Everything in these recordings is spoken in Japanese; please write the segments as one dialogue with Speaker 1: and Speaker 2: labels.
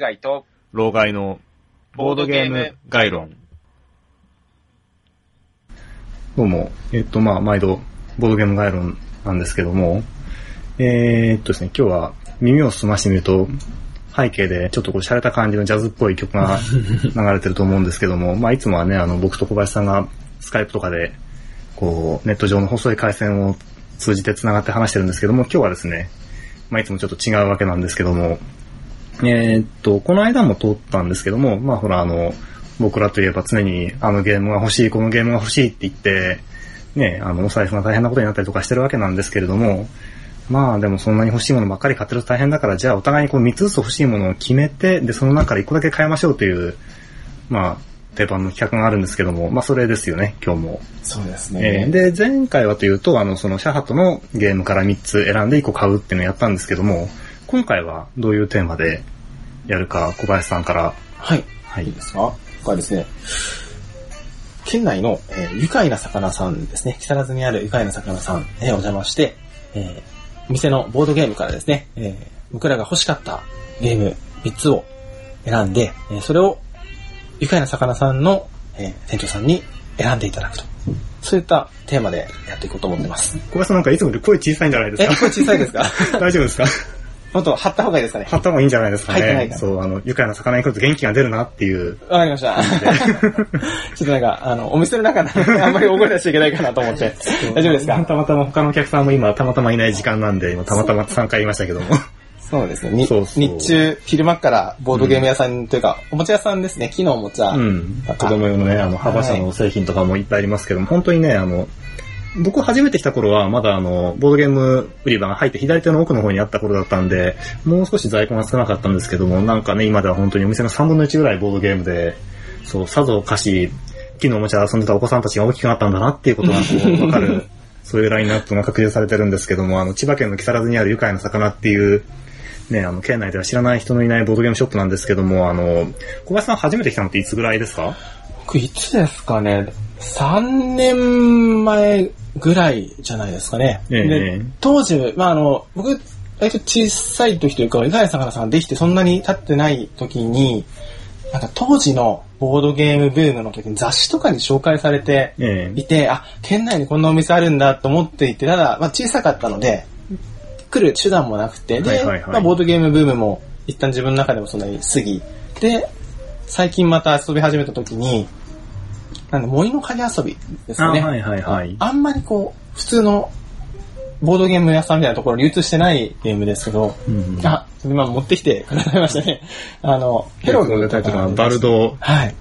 Speaker 1: ス街と、
Speaker 2: 老害のボードゲーム概論。
Speaker 3: どうも、えっと、まあ、毎度、ボードゲーム概論なんですけども、えー、っとですね、今日は耳を澄ましてみると、背景でちょっとこう洒落た感じのジャズっぽい曲が 流れてると思うんですけども、まあいつもはね、あの僕と小林さんがスカイプとかで、こう、ネット上の細い回線を通じて繋がって話してるんですけども、今日はですね、まあいつもちょっと違うわけなんですけども、えー、っと、この間も通ったんですけども、まあほらあの、僕らといえば常にあのゲームが欲しい、このゲームが欲しいって言って、ね、あの、お財布が大変なことになったりとかしてるわけなんですけれども、まあでもそんなに欲しいものばっかり買ってると大変だから、じゃあお互いにこう3つずつ欲しいものを決めて、で、その中から1個だけ買いましょうという、まあ、定番の企画があるんですけども、まあそれですよね、今日も。
Speaker 4: そうですね。
Speaker 3: えー、で、前回はというと、あの、そのシャハトのゲームから3つ選んで1個買うっていうのをやったんですけども、今回はどういうテーマでやるか、小林さんから。
Speaker 4: はい。はい。いいですか？今回ですね、県内の、えー、愉快な魚さんですね、木更津にある愉快な魚さんへお邪魔して、えー、店のボードゲームからですね、えー、僕らが欲しかったゲーム3つを選んで、えー、それを愉快な魚さんの、えー、店長さんに選んでいただくと。そういったテーマでやっていこうと思ってます。
Speaker 3: 小林さんなんかいつもより声小さいんじゃないですか？
Speaker 4: え、声小さいですか？
Speaker 3: 大丈夫ですか？
Speaker 4: もっと貼った方がいいですかね。
Speaker 3: 貼った方がいいんじゃないですかね。
Speaker 4: 入ってない
Speaker 3: そう、あの、愉快な魚に来ると元気が出るなっていう。
Speaker 4: わかりました。ちょっとなんか、あの、お店の中であんまり覚え出しちゃいけないかなと思って。大丈夫ですか？
Speaker 3: たまたま他のお客さんも今たまたまいない時間なんで、今たまたま3回言いましたけども。
Speaker 4: そうですね。そうそう日中、昼間からボードゲーム屋さんというか、うん、おもちゃ屋さんですね。木のおもちゃ。
Speaker 3: うん。子供用のね、あの、幅車の製品とかもいっぱいありますけども、はい、本当にね、あの、僕初めて来た頃は、まだあの、ボードゲーム売り場が入って左手の奥の方にあった頃だったんで、もう少し在庫が少なかったんですけども、なんかね、今では本当にお店の3分の1ぐらいボードゲームで、そう、さぞかし、木のおもちゃ遊んでたお子さんたちが大きくなったんだなっていうことがこう、わかる、そういうラインナップが確認されてるんですけども、あの、千葉県の木更津にある愉快な魚っていう、ね、あの、県内では知らない人のいないボードゲームショップなんですけども、あの、小林さん初めて来たのっていつぐらいですか？
Speaker 4: 僕いつですかね ?3 年前ぐらいじゃないですかね。えで当時、まあ、あの、僕、割と小さい時というか、井ヶ谷魚さんできてそんなに経ってない時に、なんか当時のボードゲームブームの時に雑誌とかに紹介されていて、えあ、県内にこんなお店あるんだと思っていて、ただ、まあ、小さかったので、来る手段もなくて、で、まあ、ボードゲームブームも一旦自分の中でもそんなに過ぎ、で、最近また遊び始めた時に、なんで森の影遊びですね。
Speaker 3: はいはいはい。
Speaker 4: あんまりこう、普通のボードゲーム屋さんみたいなところ流通してないゲームですけど、うんうん、あ、今持ってきてくださいましたね。あの、
Speaker 3: ヘロのタイトルはバルド、
Speaker 4: はい。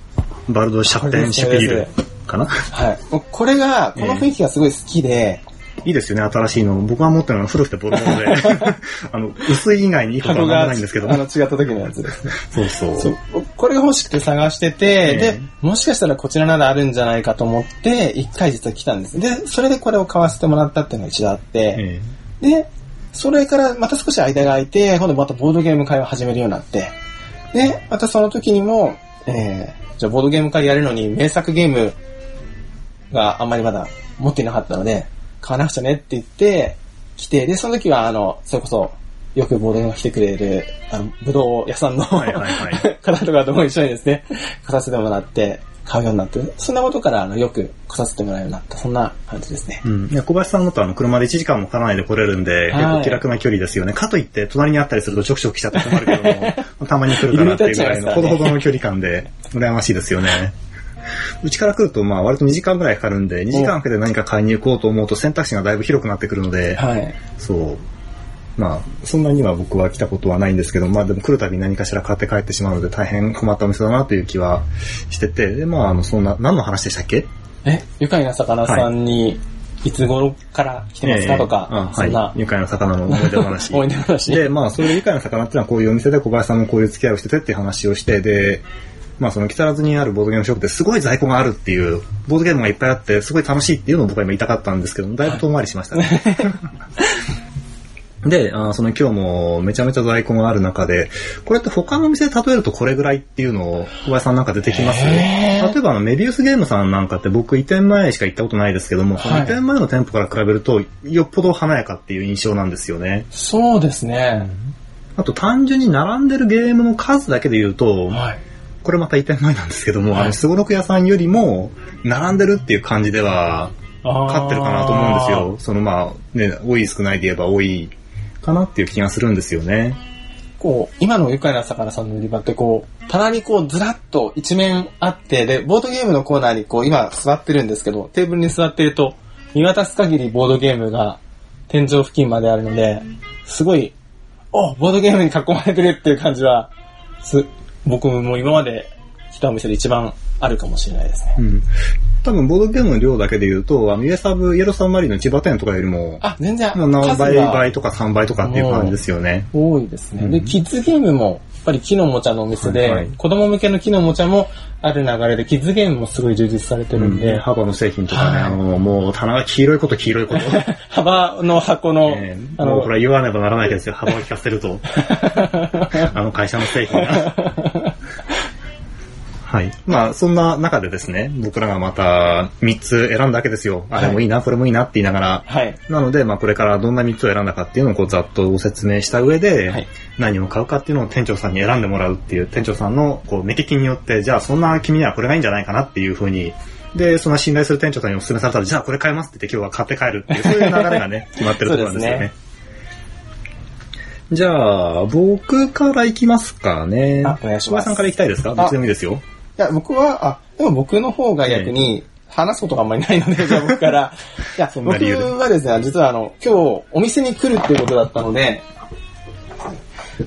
Speaker 3: バルドシャッテンシュピールかな？
Speaker 4: はい。これが、この雰囲気がすごい好きで、
Speaker 3: いいですよね、新しいの。僕が持ってるのは古くてボロボロで。あの、薄い以外にいいことはないんですけど。
Speaker 4: あの、違った時のやつですね。
Speaker 3: そうそう。
Speaker 4: これが欲しくて探してて、えー、で、もしかしたらこちらならあるんじゃないかと思って、一回実は来たんです。で、それでこれを買わせてもらったっていうのが一度あって、えー、で、それからまた少し間が空いて、今度またボードゲーム会を始めるようになって、で、またその時にも、えー、じゃあボードゲーム会やるのに名作ゲームがあんまりまだ持っていなかったので、買わなくちゃねって言って、来て、で、その時は、あの、それこそ、よくボードが来てくれる、あの、ぶどう屋さんのはいはい、はい、方とかとも一緒にですね、来させてもらって、買うようになって、そんなことからあのよく来させてもらうようになった、そんな感じですね。
Speaker 3: うん。いや、小林さんのとあの車で1時間もかからないで来れるんで、結構気楽な距離ですよね。かといって隣にあったりするとちょくちょく来ちゃって困るけども、たまに来るからっていうぐらいのほどほどの距離感で、羨ましいですよね。うちから来ると、まあ、割と2時間ぐらいかかるんで、2時間かけて何か買いに行こうと思うと選択肢がだいぶ広くなってくるので、
Speaker 4: はい。
Speaker 3: そう。まあ、そんなには僕は来たことはないんですけど、まあでも来るたびに何かしら買って帰ってしまうので大変困ったお店だなという気はしてて、で、まあ、あの、そんな、何の話でしたっけ？
Speaker 4: え愉快な魚さんに、はいいつ頃から来てますか？とか、えー、そんな、
Speaker 3: はい。愉快な魚の思い出話。
Speaker 4: 思い出話。
Speaker 3: で、まあ、それで愉快な魚っていうのはこういうお店で小林さんもこういう付き合いをしててっていう話をして、で、まあその木更津にあるボードゲームショップですごい在庫があるっていう、ボードゲームがいっぱいあってすごい楽しいっていうのを僕は今言いたかったんですけど、だいぶ遠回りしましたね。で、あその今日もめちゃめちゃ在庫がある中で、これって他のお店で例えるとこれぐらいっていうのを小林さんなんか出てきます例えばあのメビウスゲームさんなんかって僕移転前しか行ったことないですけども、はい、その移転前の店舗から比べるとよっぽど華やかっていう印象なんですよね。
Speaker 4: そうですね。
Speaker 3: ああと単純に並んでるゲームの数だけで言うと、
Speaker 4: はい。
Speaker 3: これまた言いたい前なんですけども、
Speaker 4: はい
Speaker 3: あの、すごろく屋さんよりも、並んでるっていう感じでは、勝ってるかなと思うんですよ。そのまあ、ね、多い少ないで言えば多いかなっていう気がするんですよね。
Speaker 4: こう、今の愉快な魚さんの売り場ってこう、棚にこうずらっと一面あって、で、ボードゲームのコーナーにこう今座ってるんですけど、テーブルに座ってると、見渡す限りボードゲームが天井付近まであるので、すごい、おボードゲームに囲まれてるっていう感じは、す、僕も今までで一番あるかもしれないですね。
Speaker 3: うん。多分、ボードゲームの量だけで言うと、あの、イエサブ、イエローサブマリンの千葉店とかよりも、
Speaker 4: あ、全然、
Speaker 3: あの倍、倍とか3倍とかっていう感じですよね。
Speaker 4: 多いですね。
Speaker 3: うん
Speaker 4: で、キッズゲームも、やっぱり木のおもちゃのお店で、
Speaker 3: はいはい
Speaker 4: 子供向けの木のおもちゃもある流れで、キッズゲームもすごい充実されてるんで、
Speaker 3: で、幅の製品とかね、
Speaker 4: はい
Speaker 3: あの、もう棚が黄色いこと黄色いこと。
Speaker 4: 幅の箱の、
Speaker 3: えー
Speaker 4: あの
Speaker 3: もうこれは言わねばならないですよ。幅を聞かせると。あの会社の製品が。はい。まあ、そんな中でですね、僕らがまた3つ選んだわけですよ。あれもいいな、これもいいなって言いながら。
Speaker 4: はい。
Speaker 3: なので、まあ、これからどんな3つを選んだかっていうのをこうざっとご説明した上で、
Speaker 4: はい
Speaker 3: 何を買うかっていうのを店長さんに選んでもらうっていう、店長さんのこう目利きによって、じゃあそんな君にはこれがいいんじゃないかなっていうふうに、で、その信頼する店長さんにお勧めされたら、じゃあこれ買いますって言って今日は買って帰るっていう、そういう流れがね、決まってるところなんですよね。じゃあ、僕から行きますかね。
Speaker 4: あお願いします
Speaker 3: 小林さんから行きたいですか？どっちでもいいですよ。
Speaker 4: いや、僕は、あ、でも僕の方が逆に、話すことがあんまりないので、じゃあ僕から。いや、僕はですね、実はあの、今日お店に来るっていうことだったので、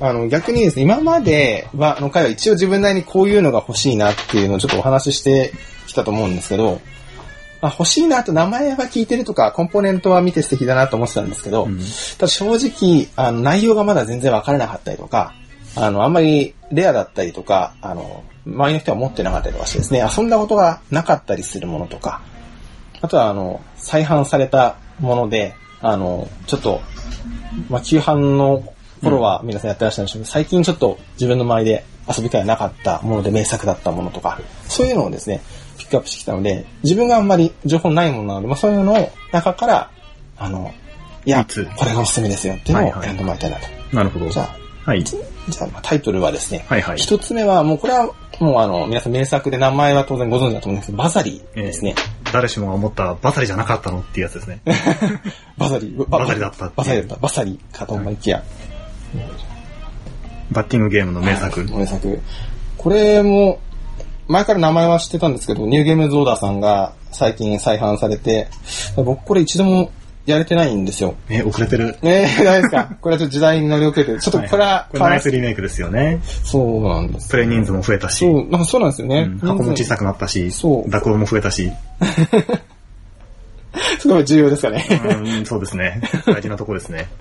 Speaker 4: あの、逆にですね、今までは、あの回は一応自分なりにこういうのが欲しいなっていうのをちょっとお話ししてきたと思うんですけど、まあ、欲しいなと名前は聞いてるとか、コンポーネントは見て素敵だなと思ってたんですけど、
Speaker 3: うん。
Speaker 4: ただ正直、あの、内容がまだ全然分からなかったりとか、あの、あんまりレアだったりとか、あの、周りの人は持ってなかったりとかしてですね、遊んだことがなかったりするものとか、あとは、あの、再販されたもので、あの、ちょっと、まあ、旧販の頃は皆さんやってらっしゃるんでしょうけど、最近ちょっと自分の周りで遊び会がなかったもので名作だったものとか、そういうのをですね、ピックアップしてきたので、自分があんまり情報ないものなので、まあ、そういうのを中から、あの、いやこれがおすすめですよっていうのを選んでもらいたいなと。
Speaker 3: なるほど。
Speaker 4: じゃあ、
Speaker 3: はい。
Speaker 4: じゃあ、まあタイトルはですね、
Speaker 3: はいはい。
Speaker 4: 一つ目は、もうこれは、もうあの、皆さん名作で名前は当然ご存知だと思うんですけど、バザリーですね。
Speaker 3: 誰しもが思ったバサリじゃなかったのっていうやつですね。
Speaker 4: バザリー。
Speaker 3: バザリだった
Speaker 4: バザリだった。バサリかと思いきや。
Speaker 3: バッティングゲームの名作。
Speaker 4: 名作。これも、前から名前は知ってたんですけど、ニューゲームズオーダーさんが最近再販されて、僕これ一度もやれてないんですよ。
Speaker 3: え、遅れてる？
Speaker 4: ねえ、大丈夫ですか？これはちょっと時代に乗り遅れてる。ちょっとこれは、
Speaker 3: これナイスリメイクですよね。
Speaker 4: そうなんです。
Speaker 3: プレイ人数も増えたし、
Speaker 4: そう、なんかそうなんですよね。
Speaker 3: うん箱も小さくなったし、
Speaker 4: そう
Speaker 3: 濁音も増えたし、
Speaker 4: すごい重要ですかね。
Speaker 3: うん、そうですね。大事なとこですね。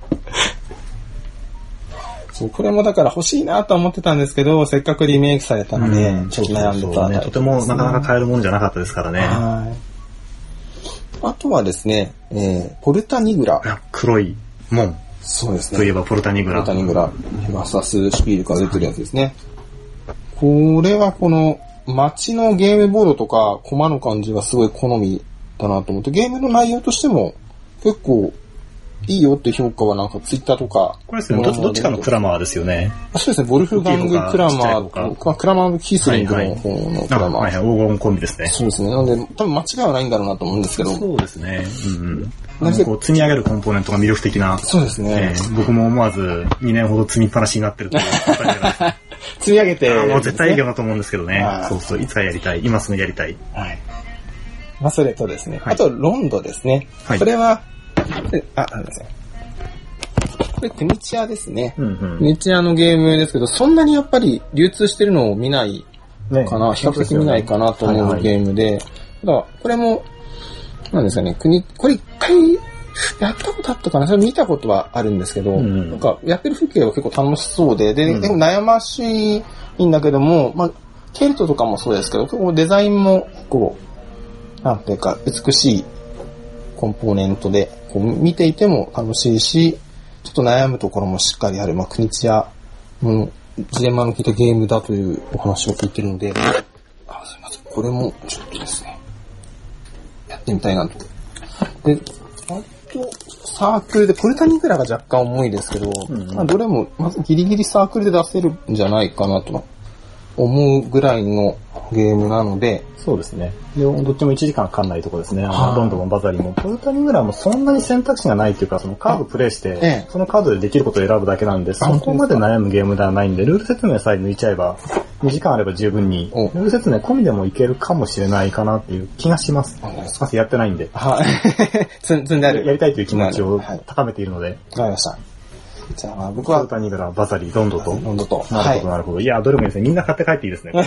Speaker 4: そう、これもだから欲しいなとは思ってたんですけど、せっかくリメイクされたので、
Speaker 3: うん
Speaker 4: ちょっと悩んで
Speaker 3: そうそうね。とてもなかなか買えるものじゃなかったですからね。
Speaker 4: はい。あとはですね、えー、ポルタニグラ。
Speaker 3: あ黒い門
Speaker 4: そうですね。
Speaker 3: といえばポルタニグ
Speaker 4: ポ
Speaker 3: ラ。
Speaker 4: ルタニグラ。マサスシピールから出てるやつですね。これはこの街のゲームボードとかコマの感じがすごい好みだなと思って、ゲームの内容としても結構いいよって評価はなんかツイッターとか。
Speaker 3: これですね、どどっちかのクラマーですよね。
Speaker 4: あそうですね、ボルフガング・クラマー
Speaker 3: か
Speaker 4: とか、クラマー・キースリングの方のク
Speaker 3: あ
Speaker 4: ラマー。
Speaker 3: はいはい、黄金コンビですね。
Speaker 4: そうですね。なので、多分間違いはないんだろうなと思うんですけど。
Speaker 3: そうですね。うんうん。
Speaker 4: なぜ
Speaker 3: こう積み上げるコンポーネントが魅力的な。
Speaker 4: そうですね
Speaker 3: え。ー僕も思わず2年ほど積みっぱなしになってるというポルタニグラ
Speaker 4: 積み上げて、
Speaker 3: あもう絶対いいよなと思うんですけどねそうそう、いつかやりたい。今すぐやりたい。
Speaker 4: はい。まあ、それとですね。
Speaker 3: はい
Speaker 4: あと、ロンドですね。
Speaker 3: はい
Speaker 4: これは、えあ、なんですね。これ、クニチアですね。
Speaker 3: うん
Speaker 4: クニチアのゲームですけど、そんなにやっぱり流通してるのを見ない
Speaker 3: ね。
Speaker 4: かな、比較的見ないかなと思うゲームで、ただ、これも、なんですかね、国、これ一回、やったことあったかなそれ見たことはあるんですけど、
Speaker 3: うん。
Speaker 4: なんか、やってる風景は結構楽しそうで、で、
Speaker 3: うん。
Speaker 4: でも悩ましいんだけども、まあ、ケルトとかもそうですけど、結構デザインも、こう、なんていうか、美しいコンポーネントで、こう見ていても楽しいし、ちょっと悩むところもしっかりある、まあ、国津屋のジレンマの効いたゲームだというお話を聞いてるので、あ、すいません。これもちょっとですね、やってみたいなと。で、あと、サークルで、ポルタニグラが若干重いですけど、
Speaker 3: うん。
Speaker 4: まあ、どれも、まずギリギリサークルで出せるんじゃないかなと思うぐらいのゲームなので、
Speaker 3: そうですね。でどっちも1時間かかんないとこですね。あの
Speaker 4: はい
Speaker 3: ロンドンもバザリも。ポルタニグラもそんなに選択肢がないっていうか、そのカードプレイして、
Speaker 4: ええ
Speaker 3: そのカードでできることを選ぶだけなんで、そこまで悩むゲームではないんで、ルール説明さえ抜いちゃえば、2時間あれば十分に、ル
Speaker 4: お
Speaker 3: ール説明込みでもいけるかもしれないかなっていう気がします。
Speaker 4: お
Speaker 3: すいません、やってないんで。
Speaker 4: はい。積んである。
Speaker 3: やりたいという気持ちを
Speaker 4: はい。
Speaker 3: 高めているので、
Speaker 4: わかりました。じゃあ、僕は、
Speaker 3: タニグラ、バザリ、ロンドと。
Speaker 4: ロンドと。
Speaker 3: なるほど、なるほど。いや、どれもいいですね。みんな買って帰っていいですね。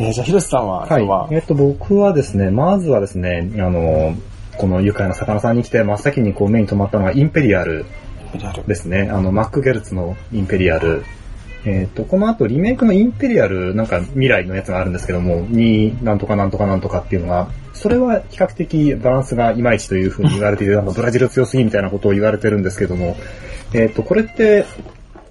Speaker 4: えーじゃあ、ひろしさんは、今日は、
Speaker 3: えっと、僕はですね、まずはですね、あの、この愉快な魚さんに来て、真っ先にこう目に留まったのがインペリアルですね。あの、マック・ゲルツのインペリアル。えっと、この後リメイクのインペリアル、なんか未来のやつがあるんですけども、に、なんとかなんとかなんとかっていうのが、それは比較的バランスがいまいちというふうに言われていて、なんかブラジル強すぎみたいなことを言われてるんですけども、えっと、これって、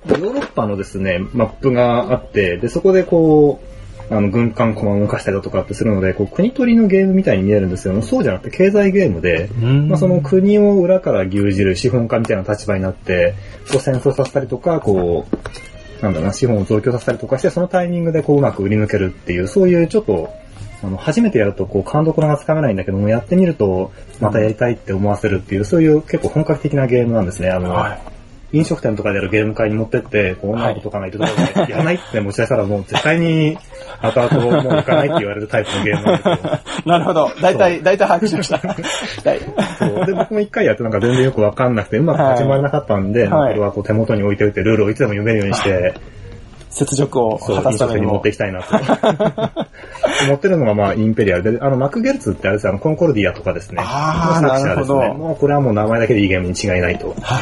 Speaker 3: ヨーロッパのですね、マップがあって、で、そこでこう、あの、軍艦駒を動かしたりだとかってするので、こう、国取りのゲームみたいに見えるんですけども、そうじゃなくて経済ゲームで、まあ、その国を裏から牛耳る資本家みたいな立場になって、こう戦争させたりとか、こう、なんだな、資本を増強させたりとかして、そのタイミングでこううまく売り抜けるっていう、そういうちょっと、あの、初めてやるとこう、勘どころがつかめないんだけども、やってみると、またやりたいって思わせるっていう、そういう結構本格的なゲームなんですね。あの、
Speaker 4: はい
Speaker 3: 飲食店とかでやるゲーム会に持ってって、こう女の子とかがいるところで、やらないって持ち出したらもう絶対に後々もう行かないって言われるタイプのゲームなんですよ。
Speaker 4: なるほど。大体、大体把握しました。はい
Speaker 3: そうで、僕も一回やってなんか全然よくわかんなくて、うまく始まらなかったんで、
Speaker 4: はい
Speaker 3: まあこれはこう手元に置いておいて、ルールをいつでも読めるようにして、
Speaker 4: 雪辱を果た
Speaker 3: 飲
Speaker 4: すために
Speaker 3: 持ってい。きたいなと。思ってるのがまあ、インペリアルで、あの、マクゲルツってあれですよあの、コンコルディアとかですね。
Speaker 4: あー
Speaker 3: の作者ですね
Speaker 4: なるほど
Speaker 3: もうこれはもう名前だけでいいゲームに違いないと
Speaker 4: は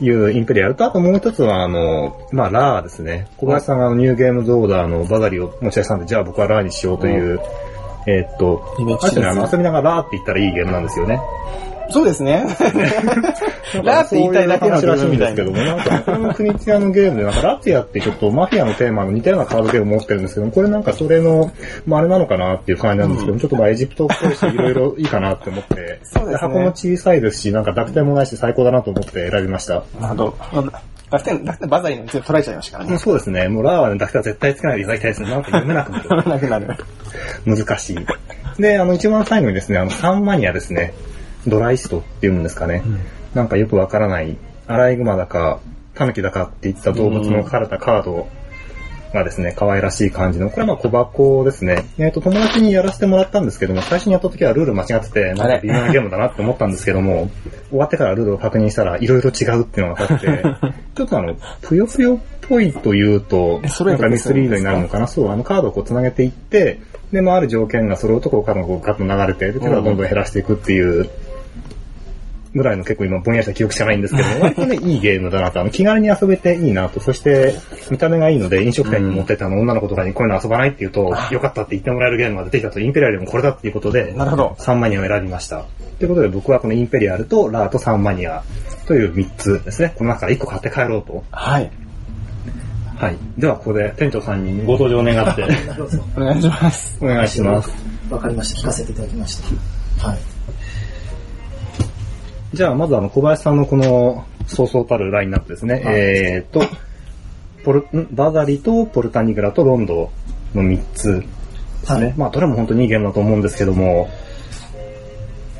Speaker 4: い。
Speaker 3: いうインペリアルと、あともう一つはあの、まあ、ラーですね。小林さんがニューゲームズオーダーのバザリを持ち出したんで、じゃあ僕はラーにしようという、えーっと、あれですね、遊びながらラーって言ったらいいゲームなんですよね。
Speaker 4: そうですね。ラーって言いたいだけの
Speaker 3: 話らしいんですけども、なんかこの国津屋のゲームで、なんかラツィアってちょっとマフィアのテーマの似たようなカードゲームを持ってるんですけども、これなんかそれの、まああれなのかなっていう感じなんですけども、ちょっとまあエジプトっぽいし、いろいろいいかなって思って、
Speaker 4: そうですね
Speaker 3: 箱も小さいですし、なんか濁点もないし最高だなと思って選びました。
Speaker 4: なるほど。楽天、楽天バザリーの全部取られちゃいましたからね。
Speaker 3: そうですね、もうラーはね、濁点は絶対つけないでいただきたいですね。なんか読めなくなる。
Speaker 4: 取 らなくなる。
Speaker 3: 難しい。で、あの、一番最後にですね、あの、サンマニアですね。ドライストっていうんですかね。なんかよくわからない、アライグマだか、タヌキだかっていった動物の書かれたカードがですね、可愛らしい感じの、これはまあ小箱ですね。えっ、と、友達にやらせてもらったんですけども、最初にやった時はルール間違ってて、なんか微妙なゲームだなって思ったんですけども、終わってからルールを確認したら、いろいろ違うっていうのが分かって、ちょっとあの、ぷよぷよっぽいというと、
Speaker 4: えそれ
Speaker 3: なんかミスリードになるのかな。そう、あのカードをこう繋げていって、で、まあある条件が揃うとこうカードがこうガッと流れて、で、手がどんどん減らしていくっていう、ぐらいの結構今ぼんやりした記憶しかないんですけども、割とね、いいゲームだなと、あの、気軽に遊べていいなと、そして、見た目がいいので、飲食店に持ってったあの、女の子とかにこういうの遊ばないって言うと、よかったって言ってもらえるゲームが出てきたと、インペリアルでもこれだっていうことで、
Speaker 4: なるほど。
Speaker 3: 3マニアを選びました。ということで僕はこのインペリアルとラーと3マニアという3つですね。この中から1個買って帰ろうと。
Speaker 4: はい。
Speaker 3: はい。ではここで店長さんにご登場願って
Speaker 1: どうぞ。
Speaker 4: お願いします。
Speaker 3: お願いします。
Speaker 1: わかりました。聞かせていただきました。はい。
Speaker 3: じゃあまずあの小林さんのこのそうそうたるラインナップですね。
Speaker 1: はい
Speaker 3: えーと、ポル、ん？バザリとポルタニグラとロンドの3つですね。
Speaker 1: はい
Speaker 3: まあどれも本当にいいゲームだと思うんですけども、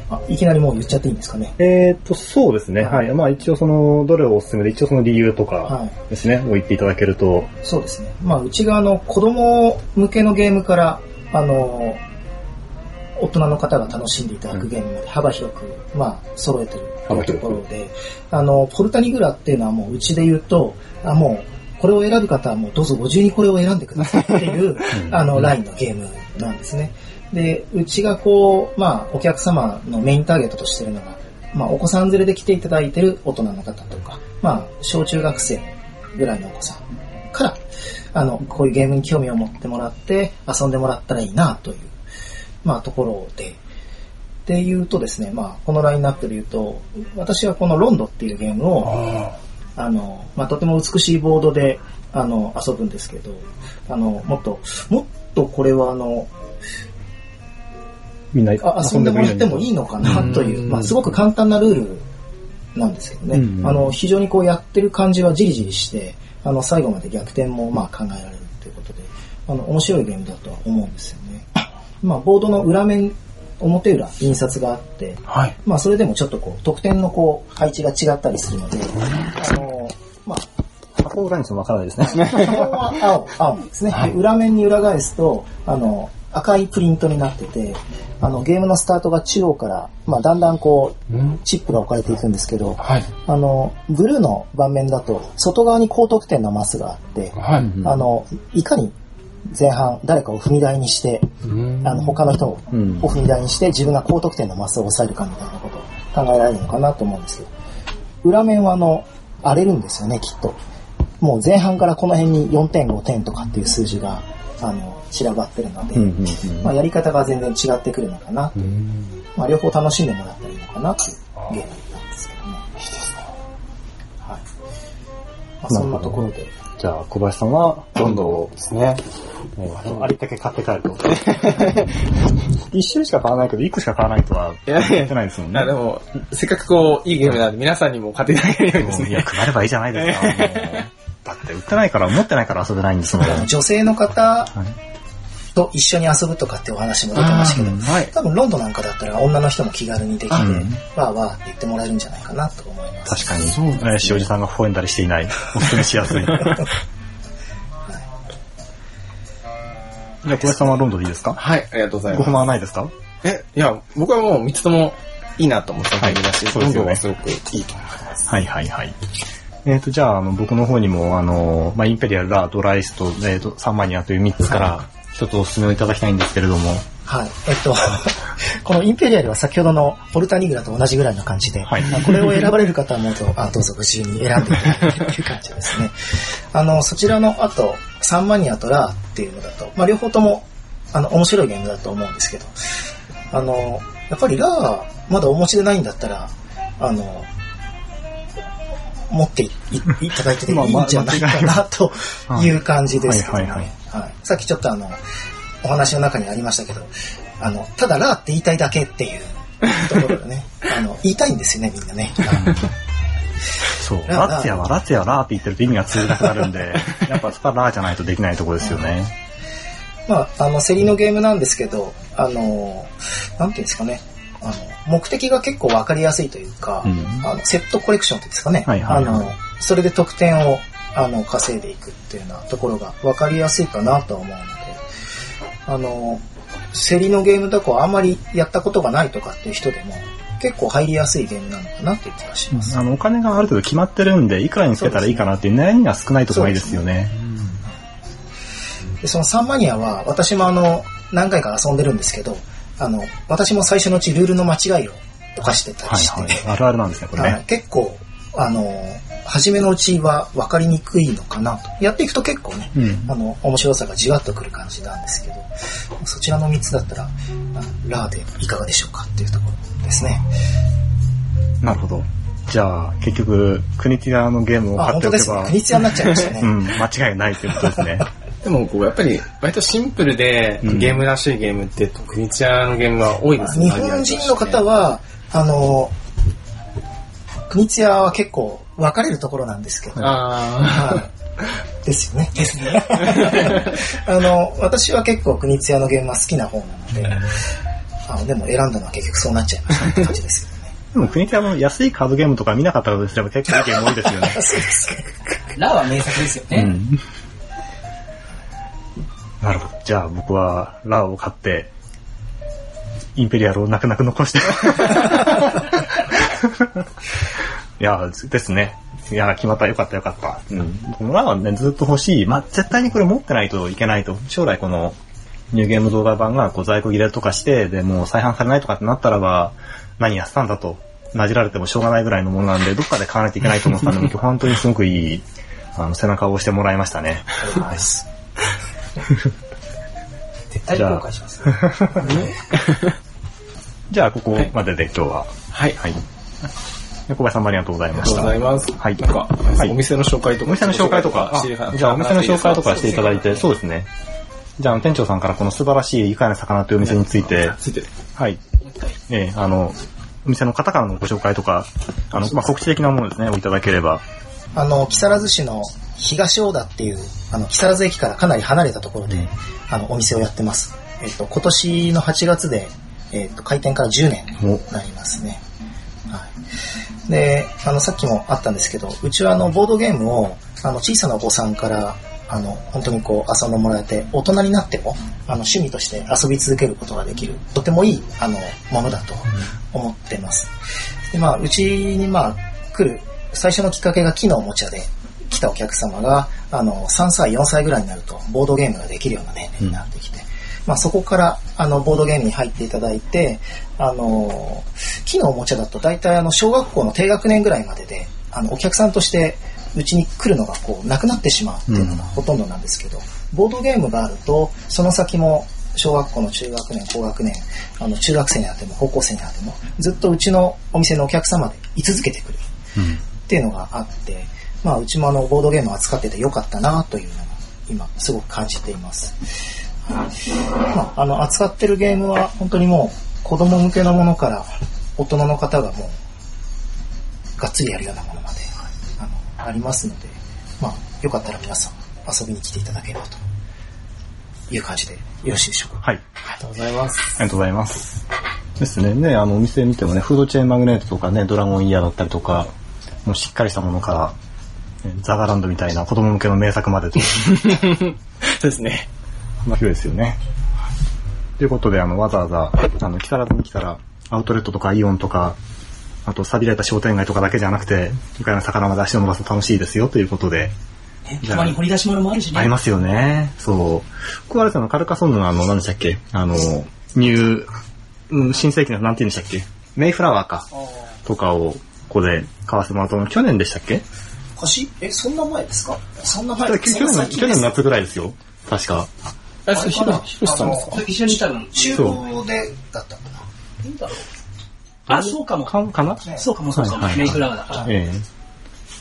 Speaker 1: あ、いきなりもう言っちゃっていいんですかね？
Speaker 3: えーと、そうですね。はい。まあ一応その、どれをおすすめで、一応その理由とか
Speaker 1: はい
Speaker 3: ですね、を言っていただけると、
Speaker 1: そうですね。まあ、うちがあの、子供向けのゲームから、あの、大人の方が楽しんでいただくゲームまで幅広く、まあ、揃えてるというところで、あの、ポルタニグラっていうのはもううちで言うと、あ、もう、これを選ぶ方はもうどうぞご自由にこれを選んでくださいっていう、あの、ラインのゲームなんですね。で、うちがこう、まあ、お客様のメインターゲットとしてるのが、まあ、お子さん連れで来ていただいてる大人の方とか、まあ、小中学生ぐらいのお子さんから、あの、こういうゲームに興味を持ってもらって、遊んでもらったらいいな、という、まあ、ところで、で言うとですね、まあ、このラインナップで言うと、私はこのロンドっていうゲームを、あの、まあ、とても美しいボードで、あの、遊ぶんですけど、あの、もっと、もっとこれはあの、
Speaker 3: みんな
Speaker 1: あ遊んでもらってもいいのかなという、まあ、すごく簡単なルールなんですけどね、
Speaker 3: うん
Speaker 1: あの非常にこうやってる感じはじりじりしてあの最後まで逆転もまあ考えられるということであの面白いゲームだとは思うんですよね。まあ、ボードの裏面表裏印刷があって、
Speaker 4: はい。
Speaker 1: まあ、それでもちょっとこう得点のこう配置が違ったりするので、あのまあ
Speaker 3: 箱裏にしてもわからないですね。
Speaker 1: 青、青ですね。で裏面に裏返すと、あの、赤いプリントになってて、あの、ゲームのスタートが中央から、まあ、だんだんこう、
Speaker 4: うん
Speaker 1: チップが置かれていくんですけど、
Speaker 4: はい。
Speaker 1: あの、ブルーの盤面だと、外側に高得点のマスがあって、
Speaker 4: はい。
Speaker 3: うん
Speaker 1: あの、いかに前半誰かを踏み台にして、
Speaker 4: うん
Speaker 1: あの、他の人を
Speaker 3: うん
Speaker 1: 踏み台にして自分が高得点のマスを抑えるかみたいなことを考えられるのかなと思うんですけど、裏面はあの、荒れるんですよね、きっと。もう前半からこの辺に4点、5点とかっていう数字が、あの、散らばってるので、まあ、やり方が全然違ってくるのかなと、まあ、両方楽しんでもらったらいいのかなっていうゲームなんですけどね。はい。まあ、そんなところで。
Speaker 3: じゃあ、小林さんは、ロンドンを、
Speaker 4: ですね。
Speaker 3: えーありったけ買って帰ると。一種類しか買わないけど、一個しか買わないとは
Speaker 4: いやい
Speaker 3: 言ってないですもんね。
Speaker 4: や、でも、せっかくこう、いいゲームなんで、皆さんにも買っていただけるようにです
Speaker 3: いや、
Speaker 4: ね。
Speaker 3: 配ればいいじゃないですか。だって、売ってないから、持ってないから遊べないんですもん。
Speaker 1: 女性の方と一緒に遊ぶとかってお話も出てましたけど、
Speaker 4: はい。
Speaker 1: 多分ロンドンなんかだったら女の人も気軽にできて、
Speaker 3: うん
Speaker 1: わーわーって言ってもらえるんじゃないかなと思います。
Speaker 3: 確かに。
Speaker 4: そうですね
Speaker 3: えーしおじさんが微笑んだりしていない。おすすめしやすい。じゃあ、小林さんはロンドンでいいですか？
Speaker 4: はい、ありがとうござい
Speaker 3: ご不
Speaker 4: ます。
Speaker 3: 満はないですか？
Speaker 4: え、いや、僕はもう3つともいいなと思ったゲームだし、
Speaker 3: はいそうですよね
Speaker 4: すごくいいと思います。
Speaker 3: はいはいはい。えっ、と、じゃあ、あの、僕の方にも、あの、まあ、インペリアル、ラー、ドライスと、えっ、と、サンマニアという3つから、一つお勧めをいただきたいんですけれども、
Speaker 1: はい。えっと、このインペリアルは先ほどのオルタニグラと同じぐらいの感じで、
Speaker 3: はい
Speaker 1: まあこれを選ばれる方はもうとあどうぞご自由に選んでいただいてっていう感じですね。あの、そちらの後、サンマニアとラーっていうのだと、まあ、両方とも、あの、面白いゲームだと思うんですけど、あの、やっぱりラー、まだお持ちでないんだったら、あの、持っていいいただいてていいんじゃないかなという感じですけどね。
Speaker 3: はい。
Speaker 1: さっきちょっとあの、お話の中にありましたけど、あの、ただラーって言いたいだけっていうところがね、あの、言いたいんですよね、みんなね。
Speaker 3: そう、
Speaker 1: ラ
Speaker 3: ッツヤはラッツヤはラーって言ってると意味が通じなくなるんで、やっぱそこはラーじゃないとできないところですよね。
Speaker 1: まあ、あの、競りのゲームなんですけど、あの、なんていうんですかね、あの、目的が結構わかりやすいというか、
Speaker 3: うん。
Speaker 1: あのセットコレクションっていうんですかね、
Speaker 3: はいはいはい。
Speaker 1: あの、それで得点を、あの、稼いでいくっていうようなところがわかりやすいかなとは思うので、あの、競りのゲームだとあんまりやったことがないとかっていう人でも、結構入りやすいゲームなのかなっていう気がします。
Speaker 3: あの、お金がある程度決まってるんで、いくらにつけたらいいかなっていう悩みが少ないところがいいですよね。
Speaker 1: でそのサンマニアは、私もあの、何回か遊んでるんですけど、あの、私も最初のうちルールの間違いを犯してたりして、
Speaker 3: はいはい。あるあるなんですね、これ
Speaker 1: はい
Speaker 3: ね。
Speaker 1: 結構、あの、初めのうちは分かりにくいのかなと。やっていくと結構ね、
Speaker 3: うん。
Speaker 1: あの、面白さがじわっとくる感じなんですけど、そちらの3つだったら、あラーでいかがでしょうかっていうところですね。
Speaker 3: なるほど。じゃあ、結局、クニティアのゲームを
Speaker 1: あ、
Speaker 3: 買っておけば、
Speaker 1: 本当ですね。クニツヤになっちゃいましたね。
Speaker 3: うん、間違いないということですね。
Speaker 4: でも、こう、やっぱり、割とシンプルで、
Speaker 3: うん
Speaker 4: ゲームらしいゲームって、特にチのゲームが多いですね。
Speaker 1: 日本人の方は、あの、クニツヤは結構分かれるところなんですけど、
Speaker 4: あ
Speaker 1: はい。ですよね。ですね。あの、私は結構クニツヤのゲームは好きな方なので、あでも選んだのは結局そうなっちゃいましたって感じですけどね。
Speaker 3: でも、クニティアの安いカードゲームとか見なかったとすれば結構いいゲーム多いですよね。
Speaker 1: そうですか。
Speaker 5: ラは名作ですよね。
Speaker 3: うん。なるほど。じゃあ僕はラーを買って、インペリアルを泣く泣く残して。いや、ですね。いや、決まった。よかったよかった。うん。このラーはね、ずっと欲しい。まあ、絶対にこれ持ってないといけないと。将来この、ニューゲーム動画版がこう在庫切れとかして、で、もう再販されないとかってなったらば、何やってたんだと、なじられてもしょうがないぐらいのものなんで、どっかで買わないといけないと思ったんで、今 日本当にすごくいい、あの、背中を押してもらいましたね。はい。
Speaker 1: 絶対に後悔します。
Speaker 3: じゃあ、ここまでで今日は。
Speaker 4: はい。
Speaker 3: はい。で小林さんもありがとうございました。
Speaker 4: ありがとうございます。
Speaker 3: はい
Speaker 4: なんか、
Speaker 3: はい
Speaker 4: お店の紹介とか。
Speaker 3: お店の紹介とか、じゃあお店の紹介とかしていただいて、そうですね。じゃあ、店長さんからこの素晴らしい愉快な魚というお店について。はい。えーあの、お店の方からのご紹介とか、あの、まあ、告知的なものですね、をいただければ。
Speaker 1: あの、木更津市の東大田っていう、あの、木更津駅からかなり離れたところで、あの、お店をやってます。えっと、今年の8月で、えっと、開店から10年になりますね。はい。で、あの、さっきもあったんですけど、うちはあの、ボードゲームを、あの、小さなお子さんから、あの、本当にこう、遊んでもらえて、大人になっても、あの、趣味として遊び続けることができる、とてもいい、あの、ものだと思ってます。で、まあ、うちに、まあ、来る、最初のきっかけが木のおもちゃで、来たお客様が、あの、3歳、4歳ぐらいになると、ボードゲームができるような年齢になってきて、まあ、そこから、あの、ボードゲームに入っていただいて、あの、木のおもちゃだと大体あの、小学校の低学年ぐらいまでで、あの、お客さんとして、うちに来るのがこう、なくなってしまうっていうのがほとんどなんですけど、ボードゲームがあると、その先も、小学校の中学年、高学年、あの、中学生になっても、高校生になっても、ずっとうちのお店のお客様で居続けてくれる。っていうのがあって、まあ、うちもあの、ボードゲームを扱っててよかったなというのを今、すごく感じています。はいまあ、あの、扱ってるゲームは本当にもう、子供向けのものから、大人の方がもう、がっつりやるようなものまで、あの、ありますので、まあ、よかったら皆さん遊びに来ていただければという感じでよろしいでしょうか。
Speaker 3: はい。
Speaker 4: ありがとうございます。
Speaker 3: ありがとうございます。ですね。ね、あの、お店見てもね、フードチェーンマグネートとかね、ドラゴンイヤーだったりとか、もうしっかりしたものから、ねザガランドみたいな子供向けの名作までと、
Speaker 4: そうですね。
Speaker 3: 幅広いですよね。ということで、あの、わざわざ、あの、木更津に来たら、アウトレットとかイオンとか、あと、錆びられた商店街とかだけじゃなくて、愉快な魚まで足を伸ばすと楽しいですよということで、
Speaker 5: ねたまに掘り出し物もあるしね。
Speaker 3: ありますよね。そう。僕はあれですよカルカソンヌのあの、何でしたっけ？あの、ニュー、うん新世紀の、なんて言うんでしたっけ？メイフラワーか。とかを、ここで買わせてもらったの、去年でしたっけ？
Speaker 1: 腰？え、そんな前ですか？そんな前
Speaker 3: 去年の、去年の夏ぐらいですよ。確か。
Speaker 4: あれ、それ、ひろ、ひろしさんですか？
Speaker 5: 一緒に多分、
Speaker 1: 厨房でだったかな。
Speaker 5: いいんだろう。あ、そうかも。
Speaker 3: かかな？
Speaker 5: そうかも、そうかも。メイフラワーだから。
Speaker 3: ええ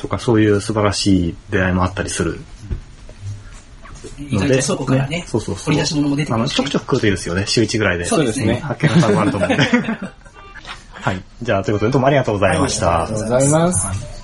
Speaker 3: とか、そういう素晴らしい出会いもあったりする
Speaker 5: 意外と倉庫からね、
Speaker 3: そうそうそう。
Speaker 5: 掘り出し物も出てく
Speaker 3: あの、
Speaker 5: るし
Speaker 3: ちょくちょく来るといいですよね。週1ぐらいで。
Speaker 4: そうですね
Speaker 3: 発見の差もあると思うんで。はい。じゃあ、ということで、どうもありがとうございました。
Speaker 4: ありがとうございます。